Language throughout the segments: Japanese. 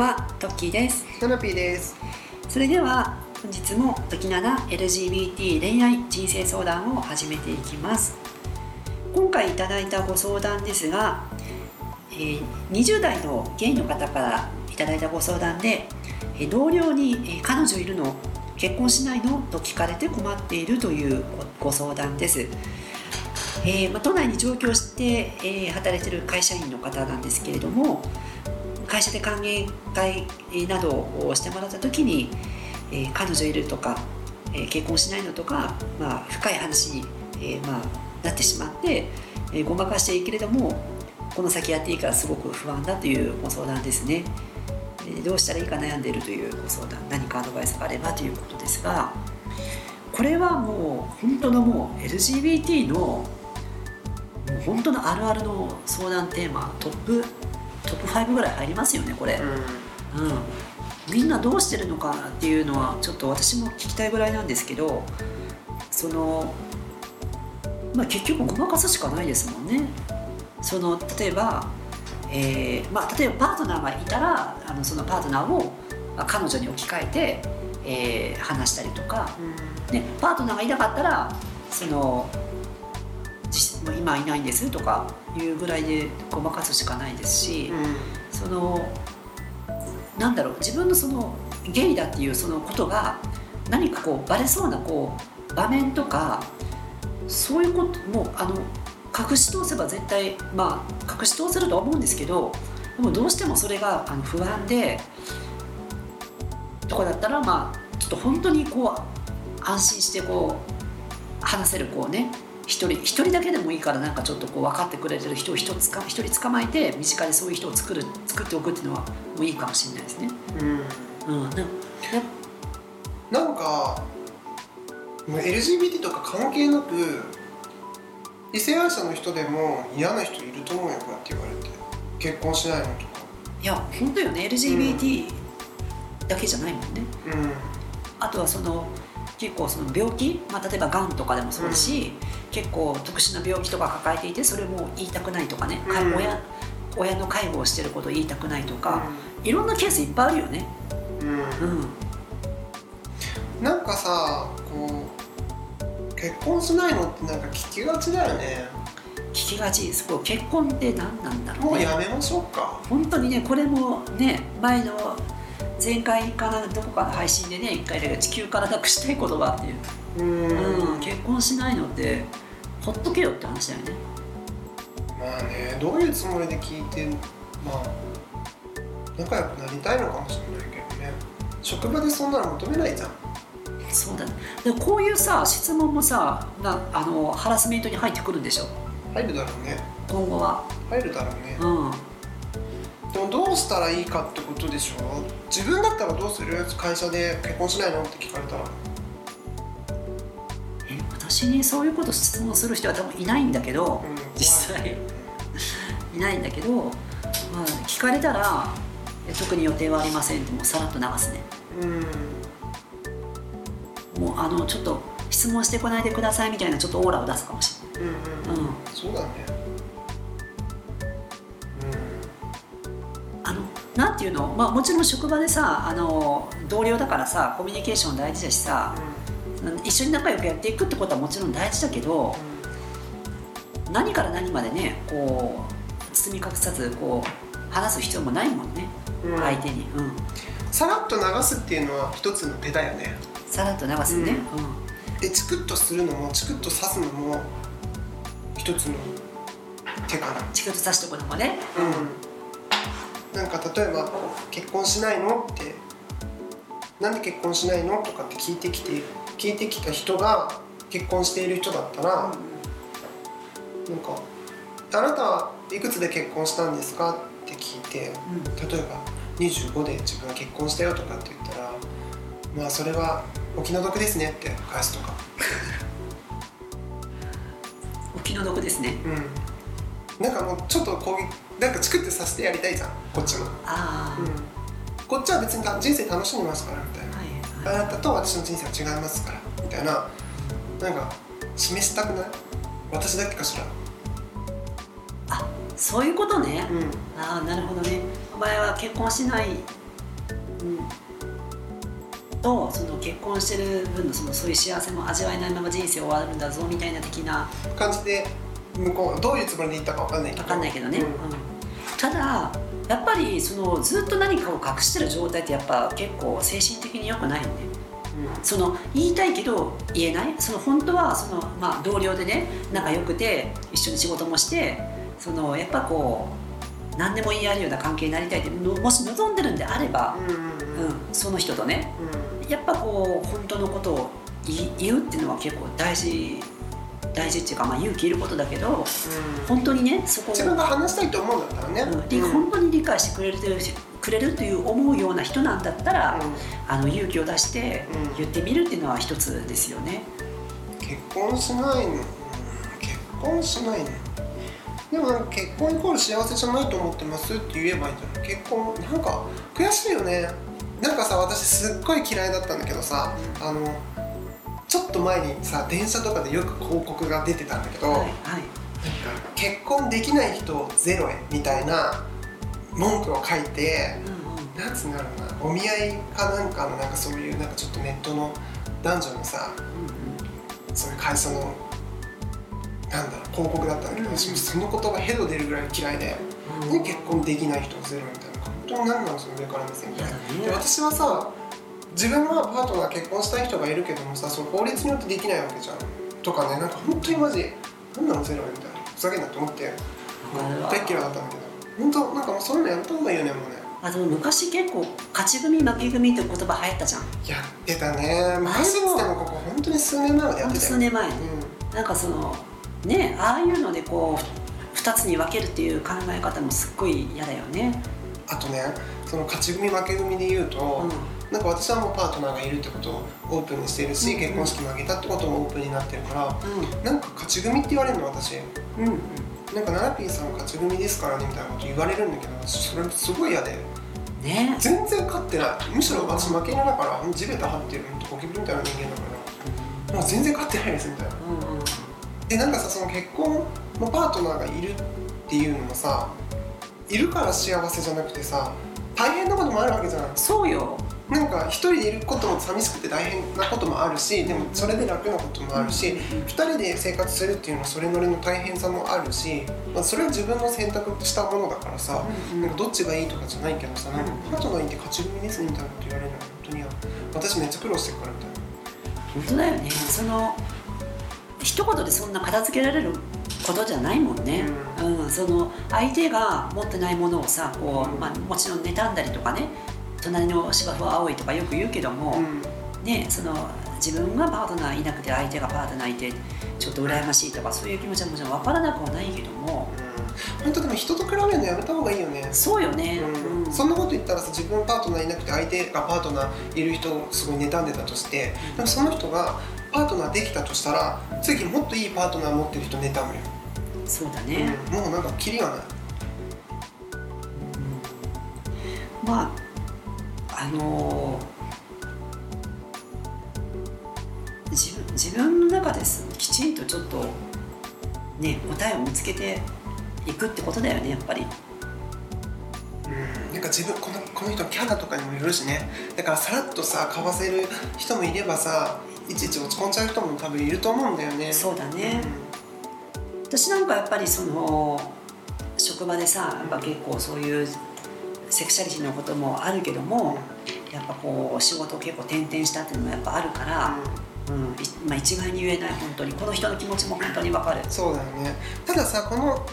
はトッキーです。ナナピーです。それでは本日も時7 LGBT 恋愛人生相談を始めていきます。今回いただいたご相談ですが、えー、20代のゲイの方からいただいたご相談で、えー、同僚に、えー、彼女いるの結婚しないのと聞かれて困っているというご相談です。えーまあ、都内に上京して、えー、働いている会社員の方なんですけれども会社で歓迎会などをしてもらった時に、えー、彼女いるとか、えー、結婚しないのとか、まあ、深い話に、えまあ、なってしまって、え、ごまかしていいけれどもこの先やっていいからすごく不安だというご相談ですね。えどうしたらいいか悩んでいるというご相談何かアドバイスがあればということですがこれはもう本当のもう LGBT の本当のあるあるの相談テーマトップトップ5ぐらい入りますよねこれ、うん、うん、みんなどうしてるのかっていうのはちょっと私も聞きたいぐらいなんですけどそのまあ結局ごまかすしかないですもんね。その例えば、えーまあ、例えばパートナーがいたらあのそのパートナーを彼女に置き換えて、えー、話したりとか、うん、でパートナーがいなかったらその今いないんですとかいうぐらいでごまかすしかないですし、うん、そのなんだろう自分のそのゲイだっていうそのことが何かこうバレそうなこう場面とかそういうこともあの隠し通せば絶対まあ隠し通せるとは思うんですけどでもどうしてもそれがあの不安でとかだったらまあちょっと本当にこう安心してこう話せるこうね一人一人だけでもいいからなんかちょっとこう分かってくれてる人を一つか一人捕まえて身近でそういう人を作る作っておくっていうのはもういいかもしれないですね。うん、うん、ななんか LGBT とか関係なく異性愛者の人でも嫌な人いると思うよこうやって言われて結婚しないのとか。いや本当よね。LGBT、うん、だけじゃないもんね、うん、あとはその結構その病気、まあ、例えばがんとかでもそうだし、うん。結構特殊な病気とか抱えていてそれも言いたくないとかね、うん、親親の介護をしてることを言いたくないとか、うん、いろんなケースいっぱいあるよね。うん、うん、なんかさこう結婚しないのってなんか聞きがちだよね。聞きがち。です結婚って何なんだろう、ね、もうやめましょうか。本当にねこれもね前の前回かなどこかの配信でね一回だけ地球からなくしたい言葉っていう。うん、結婚しないのってほっとけよって話だよね。まあねどういうつもりで聞いてまあ仲良くなりたいのかもしれないけどね。職場でそんなの求めないじゃん。そうだね。でこういうさ質問もさなあのハラスメントに入ってくるんでしょ？入るだろうね。今後は。入るだろうね。うんでもどうしたらいいかってことでしょ自分だったらどうする？会社で結婚しないの？って聞かれたら。私にそういうこと質問する人は多分いないんだけど、うん、実際。いないんだけど、まあ、聞かれたら「特に予定はありません」ってもうさらっと流すね、うん、もうあのちょっと質問してこないでくださいみたいなちょっとオーラを出すかもしれない、うんうん。うん、そうだねていうの、まあ、もちろん職場でさあの同僚だからさコミュニケーション大事だしさ、うん。一緒に仲良くやっていくってことはもちろん大事だけど、うん、何から何までねこう包み隠さずこう話す必要もないもんね、うん、相手に、うん、さらっと流すっていうのは一つの手だよね。さらっと流すね、うん、でチクッとするのもチクッと刺すのも一つの手かな。チクッと刺しとくのもね。うんなんか例えば「結婚しないの?」って「なんで結婚しないの?」とかって聞いてきて聞いてきた人が結婚している人だったら、なんか「あなたはいくつで結婚したんですか?」って聞いて、例えば25で自分は結婚したよとかって言ったら「まあそれはお気の毒ですね」って返すとか。お気の毒ですね。うん。なんかもうちょっと攻撃なんかチクってさせてやりたいじゃん。こっちも。ああ、うん。こっちは別に人生楽しんでますからみたいな。あなたと私の人生は違いますから。みたいな。なんか示したくない？私だけかしら。あそういうことね、うん、ああなるほどね。お前は結婚しない。とその結婚してる分のそのそういう幸せも味わえないまま人生終わるんだぞみたいな的な。感じで向こうどういうつもりで言ったか分かんないけど。分かんないけどね、うん、ただやっぱりそのずっと何かを隠してる状態ってやっぱ結構精神的に良くないよね、うん、その言いたいけど言えない？その本当はその、まあ、同僚でね仲良くて一緒に仕事もしてそのやっぱこう何でも言い合えるような関係になりたいってもし望んでるんであれば、うん、うん、その人とね、やっぱこう本当のことを言うっていうのは結構大事大事っていうか、まあ、勇気いることだけど、うん、本当にねそこ自分が話したいと思うんだったらね、うん、本当に理解してくれるくれるという思うような人なんだったら、うん、あの勇気を出して言ってみるっていうのは一つですよね。結婚しないの、結婚しないの。でも結婚イコール幸せじゃないと思ってますって言えばいいんじゃない？結婚なんか悔しいよね。なんかさ私すっごい嫌いだったんだけどさ、あのちょっと前にさ電車とかでよく広告が出てたんだけど、はいはい、なんか結婚できない人ゼロへみたいな文句を書いて、うんうん、なんつうんだろうなお見合いかなんかのなんかそういうなんかちょっとネットの男女のさ、うんうん、そういう会社のなんだろう広告だったんだけど、うん、私もその言葉ヘド出るぐらい嫌いで、うん、結婚できない人ゼロみたいな。本当に何なのその上から目線みたいな。で私はさ自分はパートナー結婚したい人がいるけどもさその法律によってできないわけじゃん。とかねなんか本当にマジ何なのゼロみたいな。ふざけんなと思って。大っ嫌いだったんだけど。本当なんかもうそういうのやった方がいいよねもうね。あでも昔結構勝ち組負け組って言葉流行ったじゃん。やってたね。昔っつってもここ本当に数年前までやってたよ。数年前、うん、なんかそのねああいうのでこう2つに分けるっていう考え方もすっごい嫌だよねあとねその勝ち組負け組で言うと、うん。なんか私はもうパートナーがいるってことをオープンにしてるし、うんうん、結婚式も挙げたってこともオープンになってるから、うん、なんか勝ち組って言われるの私、うんうん、なんかナナピーさん勝ち組ですからねみたいなこと言われるんだけどそれすごい嫌で。ね、全然勝ってないむしろ私負け犬だから地べた張ってるゴキブリみたいな人間だから、もう全然勝ってないですみたいな、うんうん、でなんかさその結婚のパートナーがいるっていうのもさいるから幸せじゃなくてさ大変なこともあるわけじゃないそうよ。なんか一人でいることも寂しくて大変なこともあるしでもそれで楽なこともあるし2人で生活するっていうのはそれぞれの大変さもあるし、まあ、それは自分の選択したものだからさ、なんかどっちがいいとかじゃないけどさなんかパートナーいて勝ち組ですみたいなこと言われるのは本当に私めっちゃ苦労してるからみたいな。本当だよね。その一言でそんな片付けられることじゃないもんね、うん、うん、その相手が持ってないものをさこう、まあ、もちろん妬んだりとかね隣の芝生は青いとかよく言うけども、うん、ねその自分がパートナーいなくて相手がパートナーいてちょっと羨ましいとかそういう気持ちはもちろん分からなくはないけども、うん、本当でも人と比べるのやめた方がいいよね。そうよね、うん、そんなこと言ったらさ自分パートナーいなくて相手がパートナーいる人をすごい妬んでたとしてでもその人がパートナーできたとしたら次もっといいパートナー持ってる人妬むよそうだね、もうなんかキリがない、まああの自分自分の中ですきちんとちょっとね答えを見つけていくってことだよねやっぱり。うん、なんか自分このこの人のキャラとかにもよるしね。だからさらっとさ買わせる人もいればさいちいち落ち込んじゃう人も多分いると思うんだよね。そうだね、うん、私なんかやっぱりその職場でさやっぱ結構そういうセクシャリティのこともあるけどもやっぱこう仕事結構転々したっていうのもやっぱあるから、うん、まあ、一概に言えない本当に。この人の気持ちも本当に分かる。そうだよね。たださこの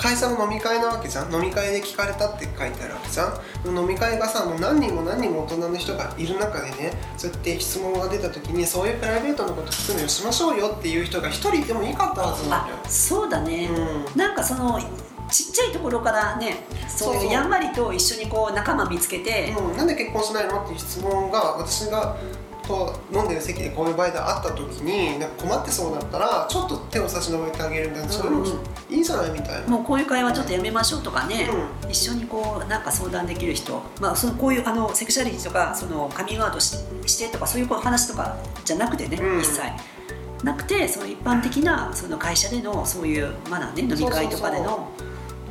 会社の飲み会なわけじゃん。飲み会で聞かれたって書いてあるわけじゃん。飲み会がさもう何人も何人も大人の人がいる中でねそうやって質問が出た時にそういうプライベートのこと聞くのよしましょうよっていう人が一人でもいいかったはずなんだよ。そうだね、うん、なんかそのちっちゃいところからねそういうやんわりと一緒にこう仲間見つけてうん、なんで結婚しないのっていう質問が私がと飲んでる席でこういう場合であった時になんか困ってそうだったらちょっと手を差し伸べてあげるみたいな、うん、そういうのいいじゃないみたいな。もうこういう会話ちょっとやめましょうとかね、うん、一緒にこうなんか相談できる人、まあ、そのこういうあのセクシャリティとかそのカミングアウトししてとかそういう話とかじゃなくてね、うん、一切。なくてその一般的なその会社でのそういうマナーね飲み会とかでの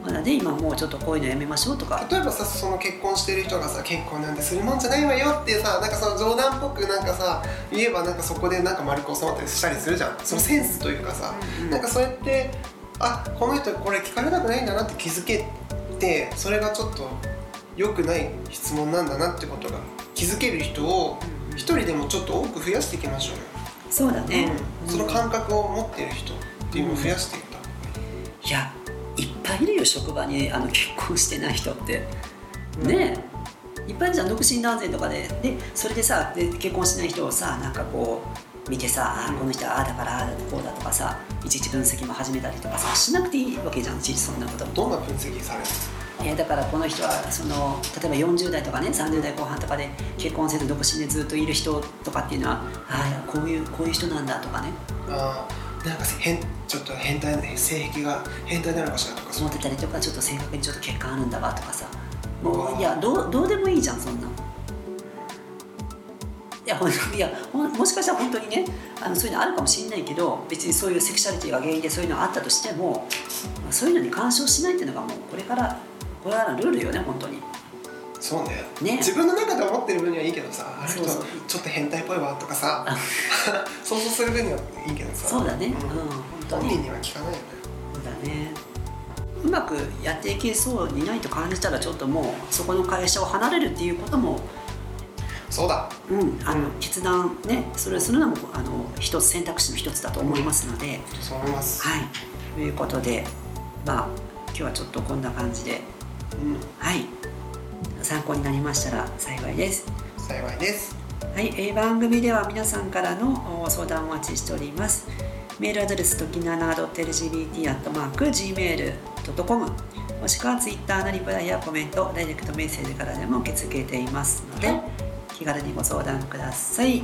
まだで今もうちょっとこういうのやめましょうとか。例えばさその結婚してる人がさ結婚なんてするもんじゃないわよってさなんかその冗談っぽくなんかさ言えばなんかそこでなんか丸く収まったりしたりするじゃん。そのセンスというかさ、うん、なんかそうやってあこの人これ聞かれたくないんだなって気づけてそれがちょっと良くない質問なんだなってことが気づける人を一人でもちょっと多く増やしていきましょうよ。そうだね、うん、その感覚を持ってる人っていうのを増やしていったいやいっぱいいるよ職場にあの結婚してない人って。ねえ、いっぱいじゃん独身男性とかででそれでさで結婚しない人をさなんかこう見てさ、あこの人はああだからああだこうだとかさいちいち分析も始めたりとかさしなくていいわけじゃんそんなことどんな分析されるえー、だからこの人はその例えば40代とかね30代後半とかで結婚せず独身でずっといる人とかっていうのはああこういうこういう人なんだとかね。あなんか変ちょっと変態性癖が変態なのかしらとか思ってたりとかちょっと性格にちょっと欠陥あるんだわとかさ。もういやどうどうでもいいじゃんそんな。いやいやもしかしたら本当にねあのそういうのあるかもしれないけど別にそういうセクシャリティが原因でそういうのがあったとしてもそういうのに干渉しないっていうのがもうこれからこれはルールよね本当にそうね。ね。自分の中で思ってる分にはいいけどさあの人ちょっと変態っぽいわとかさ想像 する分にはいいけどさ。そうだね、うん、本当に本人には聞かないよね。そうだね。うまくやっていけそうにないと感じたらちょっともうそこの会社を離れるっていうこともそうだ、うん、あの決断ねそれをするのもあの一つ選択肢の一つだと思いますので、そう思います。はい。ということでまあ今日はちょっとこんな感じで。うん、はい参考になりましたら幸いです。幸いです。はい、えー、番組では皆さんからの相談をお待ちしております。メールアドレスときなな .lgbt.gmail.com もしくは Twitter のリプライやコメントダイレクトメッセージからでも受け付けていますので、気軽にご相談ください。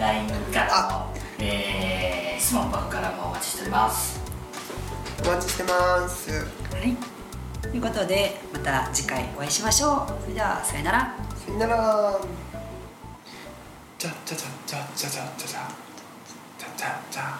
LINE からも、えー、質問箱からもお待ちしております。お待ちしてます。はいということでまた次回お会いしましょう。それではさよなら。さよなら。じゃじゃじゃじゃじゃじゃじゃじゃじゃじゃ